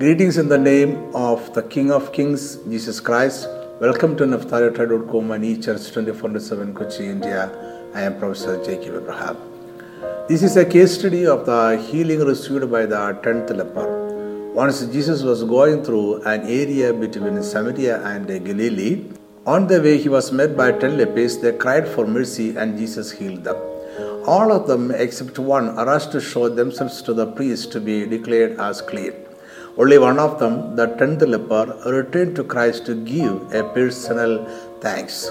Greetings in the name of the King of Kings, Jesus Christ. Welcome to Naphtalitribe.com and e-church 24-7 Kochi, India. I am Professor Jacob Abraham. This is a case study of the healing received by the tenth leper. Once Jesus was going through an area between Samaria and Galilee. On the way, he was met by ten lepers. They cried for mercy, and Jesus healed them. All of them, except one, rushed to show themselves to the priest to be declared as clean. Only one of them, the tenth leper, returned to Christ to give a personal thanks.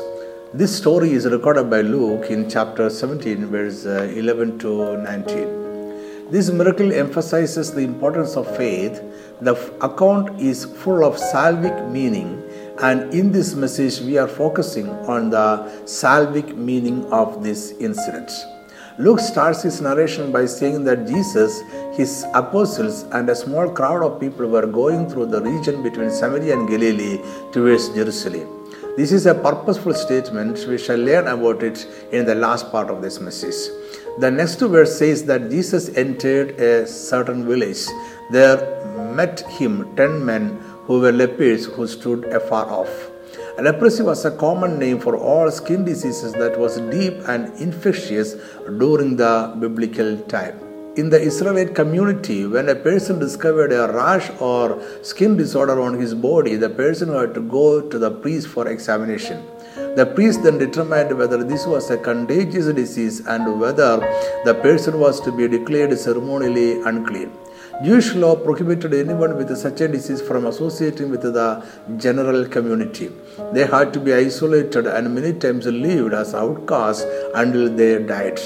This story is recorded by Luke in chapter 17, verse uh, 11 to 19. This miracle emphasizes the importance of faith. The account is full of salvific meaning, and in this message, we are focusing on the salvific meaning of this incident. Luke starts his narration by saying that Jesus, his apostles, and a small crowd of people were going through the region between Samaria and Galilee towards Jerusalem. This is a purposeful statement. We shall learn about it in the last part of this message. The next verse says that Jesus entered a certain village. There met him ten men who were lepers who stood afar off. Leprosy was a common name for all skin diseases that was deep and infectious during the biblical time. In the Israelite community, when a person discovered a rash or skin disorder on his body, the person had to go to the priest for examination. The priest then determined whether this was a contagious disease and whether the person was to be declared ceremonially unclean. Jewish law prohibited anyone with such a disease from associating with the general community. They had to be isolated and many times lived as outcasts until they died.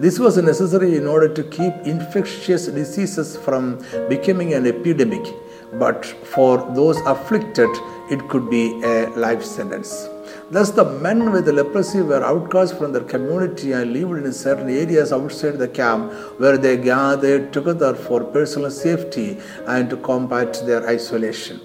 This was necessary in order to keep infectious diseases from becoming an epidemic, but for those afflicted, it could be a life sentence. Thus, the men with leprosy were outcast from their community and lived in certain areas outside the camp where they gathered together for personal safety and to combat their isolation.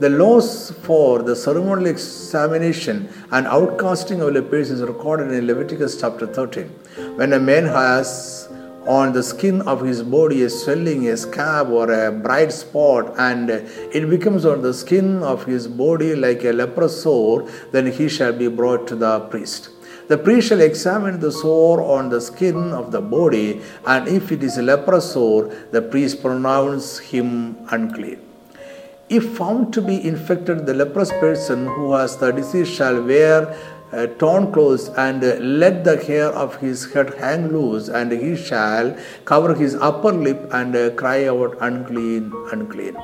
The laws for the ceremonial examination and outcasting of lepers is recorded in Leviticus chapter 13. When a man has on the skin of his body a swelling, a scab, or a bright spot, and it becomes on the skin of his body like a leprous sore, then he shall be brought to the priest. The priest shall examine the sore on the skin of the body, and if it is a leprous sore, the priest pronounce him unclean. If found to be infected, the leprous person who has the disease shall wear uh, torn clothes and uh, let the hair of his head hang loose, and he shall cover his upper lip and uh, cry out, Unclean, unclean.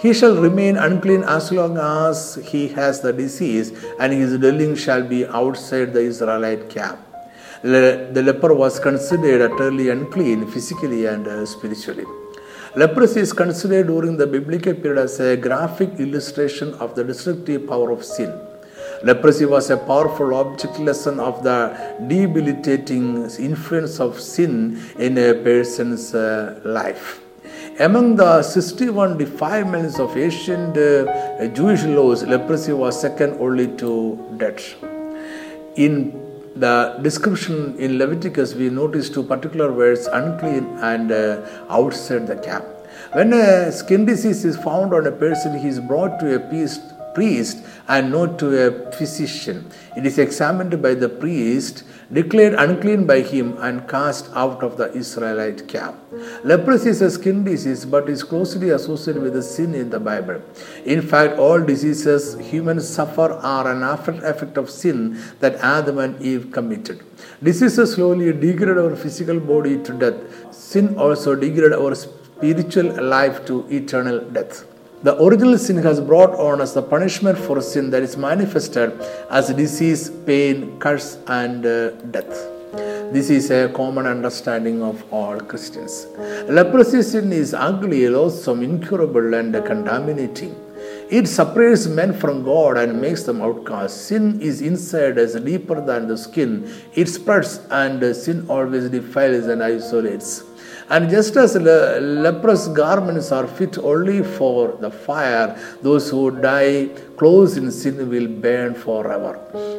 He shall remain unclean as long as he has the disease, and his dwelling shall be outside the Israelite camp. Le- the leper was considered utterly unclean physically and uh, spiritually. Leprosy is considered during the biblical period as a graphic illustration of the destructive power of sin. Leprosy was a powerful object lesson of the debilitating influence of sin in a person's uh, life. Among the 61 defilements of ancient uh, Jewish laws, leprosy was second only to death. In the description in Leviticus, we notice two particular words unclean and uh, outside the camp. When a skin disease is found on a person, he is brought to a priest priest and not to a physician. It is examined by the priest, declared unclean by him, and cast out of the Israelite camp. Leprosy is a skin disease but is closely associated with the sin in the Bible. In fact, all diseases humans suffer are an after effect of sin that Adam and Eve committed. Diseases slowly degrade our physical body to death. Sin also degrades our spiritual life to eternal death. The original sin has brought on us the punishment for sin that is manifested as disease, pain, curse, and uh, death. This is a common understanding of all Christians. Leprosy sin is ugly, loathsome, incurable, and contaminating. It separates men from God and makes them outcasts. Sin is inside as deeper than the skin. It spreads, and sin always defiles and isolates. And just as le- leprous garments are fit only for the fire, those who die clothes in sin will burn forever.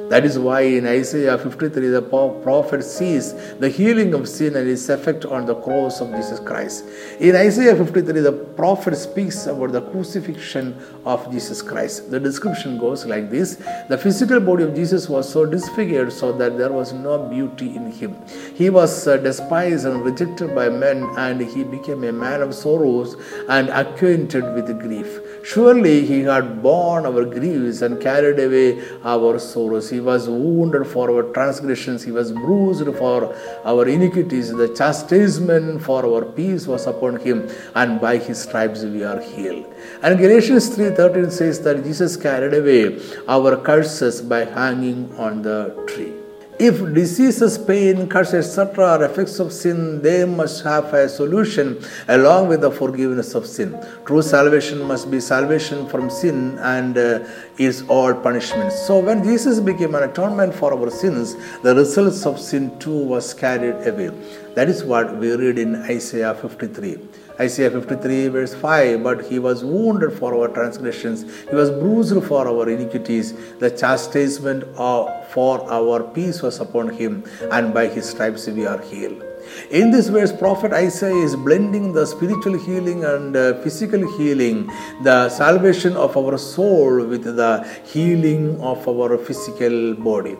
That is why in Isaiah 53 the prophet sees the healing of sin and its effect on the cross of Jesus Christ. In Isaiah 53 the prophet speaks about the crucifixion of Jesus Christ. The description goes like this The physical body of Jesus was so disfigured so that there was no beauty in him. He was uh, despised and rejected by men, and he became a man of sorrows and acquainted with grief. Surely he had borne our griefs and carried away our sorrows. He was wounded for our transgressions, he was bruised for our iniquities. The chastisement for our peace was upon him, and by his stripes we are healed. And Galatians 3:13 says that Jesus carried away our curses by hanging on the tree. If diseases, pain, curse, etc. are effects of sin, they must have a solution along with the forgiveness of sin. True salvation must be salvation from sin and uh, is all punishment. So when Jesus became an atonement for our sins, the results of sin too was carried away. That is what we read in Isaiah 53. Isaiah 53, verse 5 But he was wounded for our transgressions, he was bruised for our iniquities. The chastisement for our peace was upon him, and by his stripes we are healed. In this verse, Prophet Isaiah is blending the spiritual healing and uh, physical healing, the salvation of our soul with the healing of our physical body.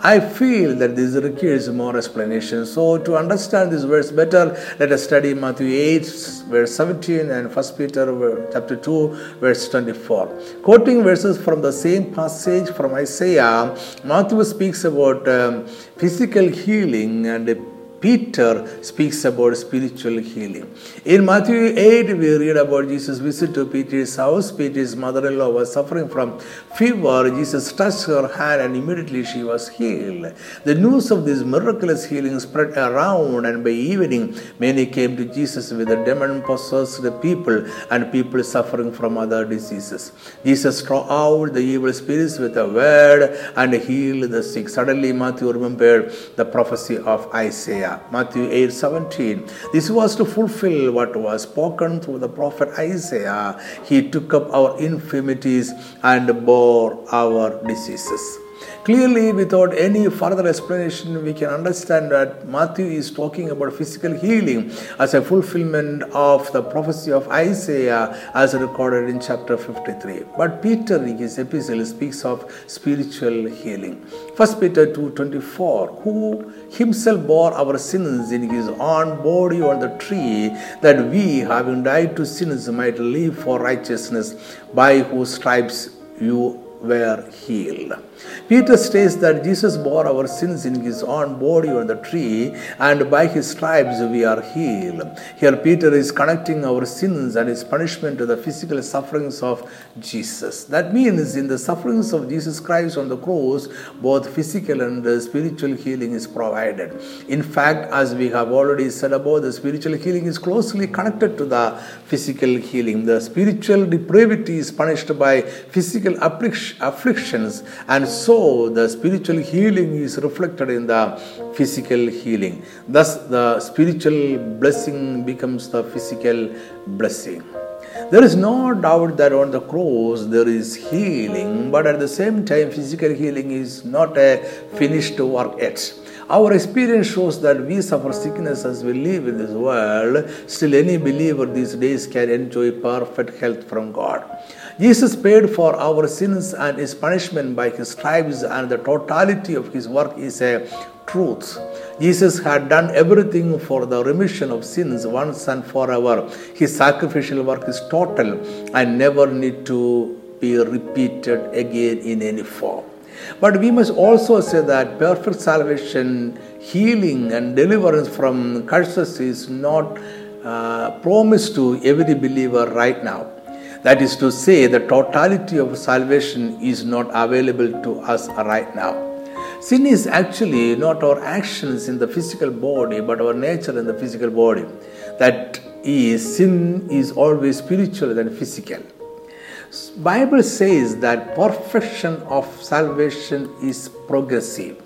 I feel that this requires more explanation. So, to understand this verse better, let us study Matthew 8, verse 17, and 1 Peter chapter 2, verse 24. Quoting verses from the same passage from Isaiah, Matthew speaks about um, physical healing and Peter speaks about spiritual healing. In Matthew 8, we read about Jesus' visit to Peter's house. Peter's mother in law was suffering from fever. Jesus touched her hand and immediately she was healed. The news of this miraculous healing spread around, and by evening, many came to Jesus with the demon possessed people and people suffering from other diseases. Jesus drove out the evil spirits with a word and healed the sick. Suddenly, Matthew remembered the prophecy of Isaiah. Matthew 8 17. This was to fulfill what was spoken through the prophet Isaiah. He took up our infirmities and bore our diseases. Clearly, without any further explanation, we can understand that Matthew is talking about physical healing as a fulfillment of the prophecy of Isaiah as recorded in chapter 53. But Peter in his epistle speaks of spiritual healing. 1 Peter 2:24, who himself bore our sins in his own body on the tree, that we, having died to sins, might live for righteousness, by whose stripes you were healed. Peter states that Jesus bore our sins in his own body on the tree, and by his stripes we are healed. Here, Peter is connecting our sins and his punishment to the physical sufferings of Jesus. That means, in the sufferings of Jesus Christ on the cross, both physical and spiritual healing is provided. In fact, as we have already said above, the spiritual healing is closely connected to the physical healing. The spiritual depravity is punished by physical afflictions and so the spiritual healing is reflected in the physical healing. Thus, the spiritual blessing becomes the physical blessing. There is no doubt that on the cross there is healing, but at the same time, physical healing is not a finished work yet. Our experience shows that we suffer sickness as we live in this world. Still, any believer these days can enjoy perfect health from God. Jesus paid for our sins and his punishment by his stripes, and the totality of his work is a truth. Jesus had done everything for the remission of sins once and forever. His sacrificial work is total and never need to be repeated again in any form. But we must also say that perfect salvation, healing, and deliverance from curses is not uh, promised to every believer right now. That is to say, the totality of salvation is not available to us right now. Sin is actually not our actions in the physical body, but our nature in the physical body. That is, sin is always spiritual than physical. Bible says that perfection of salvation is progressive.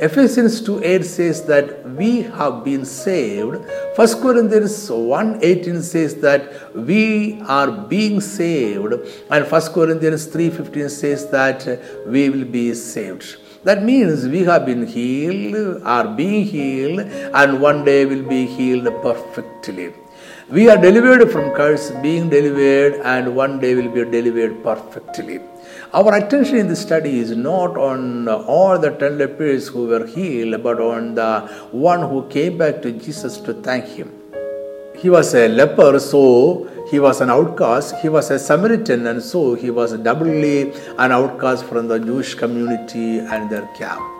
Ephesians 2:8 says that we have been saved. 1 Corinthians 1:18 says that we are being saved. And 1 Corinthians 3:15 says that we will be saved. That means we have been healed, are being healed, and one day will be healed perfectly. We are delivered from curse, being delivered, and one day will be delivered perfectly. Our attention in the study is not on all the ten lepers who were healed, but on the one who came back to Jesus to thank him. He was a leper, so he was an outcast. He was a Samaritan, and so he was doubly an outcast from the Jewish community and their camp.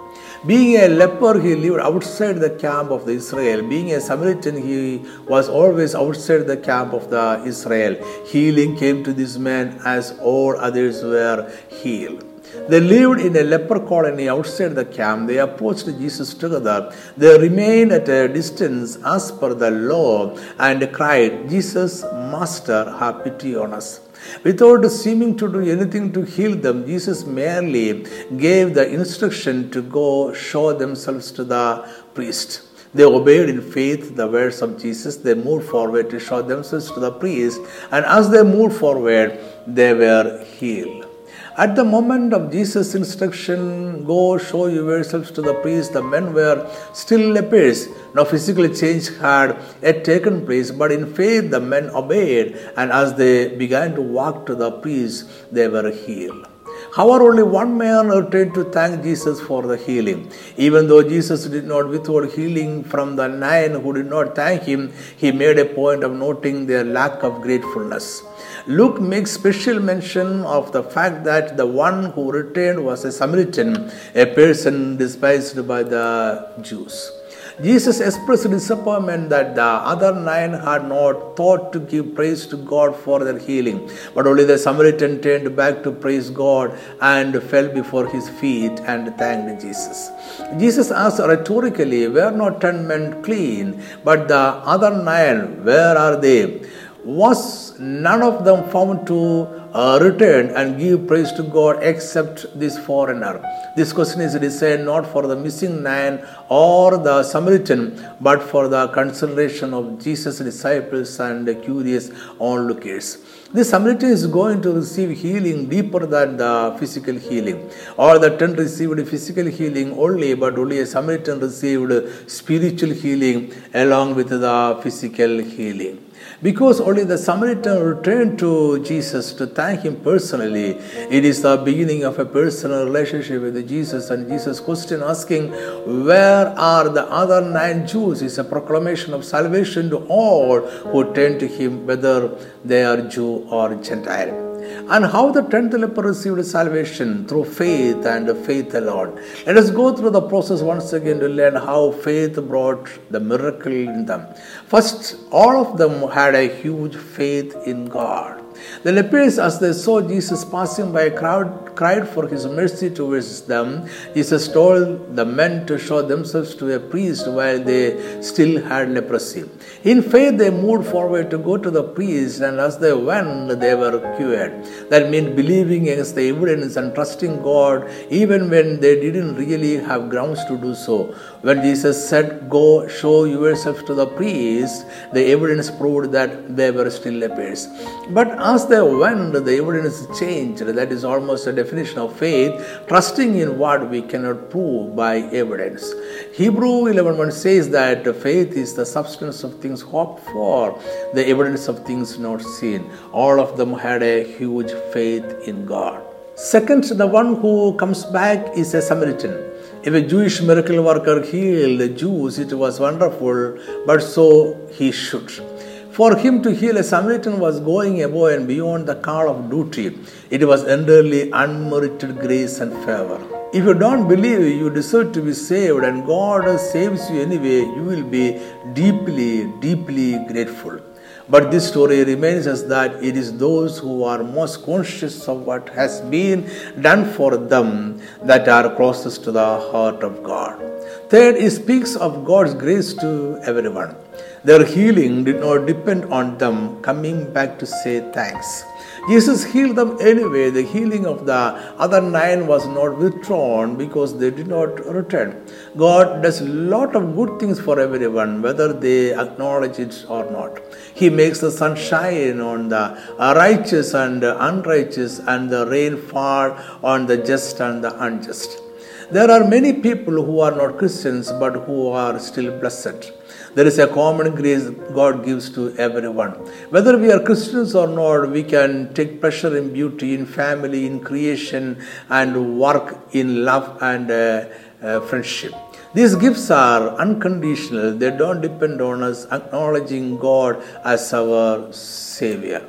Being a leper, he lived outside the camp of the Israel. Being a Samaritan, he was always outside the camp of the Israel. Healing came to this man as all others were healed. They lived in a leper colony outside the camp. They approached Jesus together. They remained at a distance as per the law and cried, Jesus, Master, have pity on us. Without seeming to do anything to heal them, Jesus merely gave the instruction to go show themselves to the priest. They obeyed in faith the words of Jesus. They moved forward to show themselves to the priest, and as they moved forward, they were healed. At the moment of Jesus' instruction, go show yourselves to the priest, the men were still lepers. No physical change had yet taken place, but in faith the men obeyed, and as they began to walk to the priest, they were healed. However, only one man returned to thank Jesus for the healing. Even though Jesus did not withhold healing from the nine who did not thank him, he made a point of noting their lack of gratefulness. Luke makes special mention of the fact that the one who returned was a Samaritan, a person despised by the Jews. Jesus expressed disappointment that the other nine had not thought to give praise to God for their healing, but only the Samaritan turned back to praise God and fell before his feet and thanked Jesus. Jesus asked rhetorically, Were not ten men clean, but the other nine, where are they? Was none of them found to uh, return and give praise to God except this foreigner? This question is designed not for the missing nine or the Samaritan, but for the consideration of Jesus' disciples and the curious onlookers. This Samaritan is going to receive healing deeper than the physical healing. Or the ten received physical healing only, but only a Samaritan received spiritual healing along with the physical healing. Because only the Samaritan returned to Jesus to thank him personally, it is the beginning of a personal relationship with Jesus. And Jesus' question asking, Where are the other nine Jews? is a proclamation of salvation to all who turn to him, whether they are Jew or Gentile and how the tenth leper received salvation through faith and faith alone. Let us go through the process once again to learn how faith brought the miracle in them. First, all of them had a huge faith in God. The lepers, as they saw Jesus passing by, a crowd, cried for his mercy towards them. Jesus told the men to show themselves to a priest while they still had leprosy. In faith, they moved forward to go to the priest, and as they went, they were cured. That means believing against the evidence and trusting God even when they didn't really have grounds to do so. When Jesus said, Go show yourself to the priest, the evidence proved that they were still lepers. But as they went, the evidence changed. That is almost a definition of faith, trusting in what we cannot prove by evidence. Hebrew 11.1 says that faith is the substance of things hoped for, the evidence of things not seen. All of them had a huge faith in God. Second, the one who comes back is a Samaritan. If a Jewish miracle worker healed the Jews, it was wonderful, but so he should. For him to heal a Samaritan was going above and beyond the call of duty. It was entirely unmerited grace and favor. If you don't believe you deserve to be saved and God saves you anyway, you will be deeply, deeply grateful. But this story reminds us that it is those who are most conscious of what has been done for them that are closest to the heart of God. Third, it speaks of God's grace to everyone. Their healing did not depend on them coming back to say thanks. Jesus healed them anyway. The healing of the other nine was not withdrawn because they did not return. God does a lot of good things for everyone, whether they acknowledge it or not. He makes the sun shine on the righteous and unrighteous, and the rain fall on the just and the unjust. There are many people who are not Christians but who are still blessed. There is a common grace God gives to everyone. Whether we are Christians or not, we can take pleasure in beauty, in family, in creation, and work in love and uh, uh, friendship. These gifts are unconditional, they don't depend on us acknowledging God as our Savior.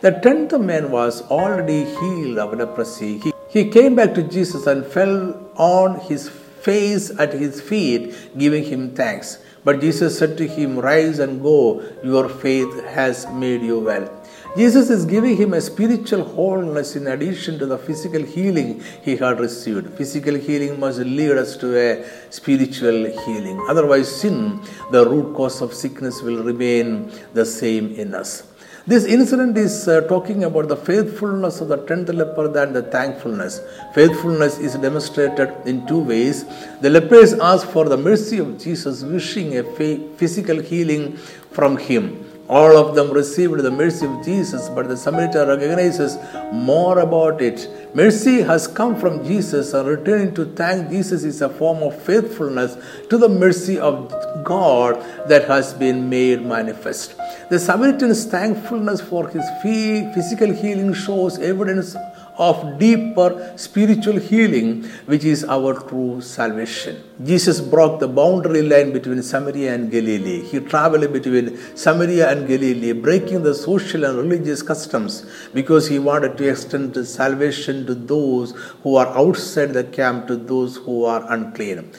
The tenth man was already healed of leprosy. He, he came back to Jesus and fell on his face at his feet, giving him thanks. But Jesus said to him, Rise and go, your faith has made you well. Jesus is giving him a spiritual wholeness in addition to the physical healing he had received. Physical healing must lead us to a spiritual healing. Otherwise, sin, the root cause of sickness, will remain the same in us. This incident is uh, talking about the faithfulness of the tenth leper and the thankfulness. Faithfulness is demonstrated in two ways. The lepers ask for the mercy of Jesus, wishing a physical healing from him. All of them received the mercy of Jesus, but the Samaritan recognizes more about it. Mercy has come from Jesus, and returning to thank Jesus is a form of faithfulness to the mercy of God that has been made manifest. The Samaritan's thankfulness for his physical healing shows evidence of deeper spiritual healing, which is our true salvation. Jesus broke the boundary line between Samaria and Galilee. He traveled between Samaria and Galilee, breaking the social and religious customs because he wanted to extend salvation to those who are outside the camp, to those who are unclean.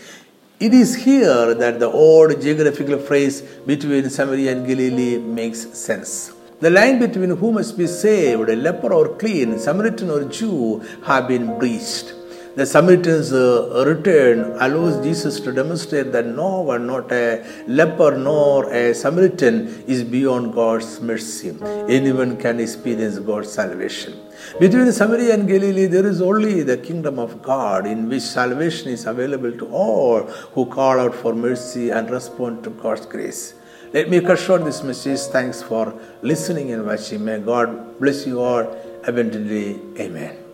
It is here that the old geographical phrase between Samaria and Galilee makes sense. The line between who must be saved, a leper or clean, Samaritan or Jew, have been breached. The Samaritan's uh, return allows Jesus to demonstrate that no one, not a leper nor a Samaritan, is beyond God's mercy. Anyone can experience God's salvation. Between Samaria and Galilee, there is only the kingdom of God in which salvation is available to all who call out for mercy and respond to God's grace. Let me cut short this message. Thanks for listening and watching. May God bless you all abundantly. Amen.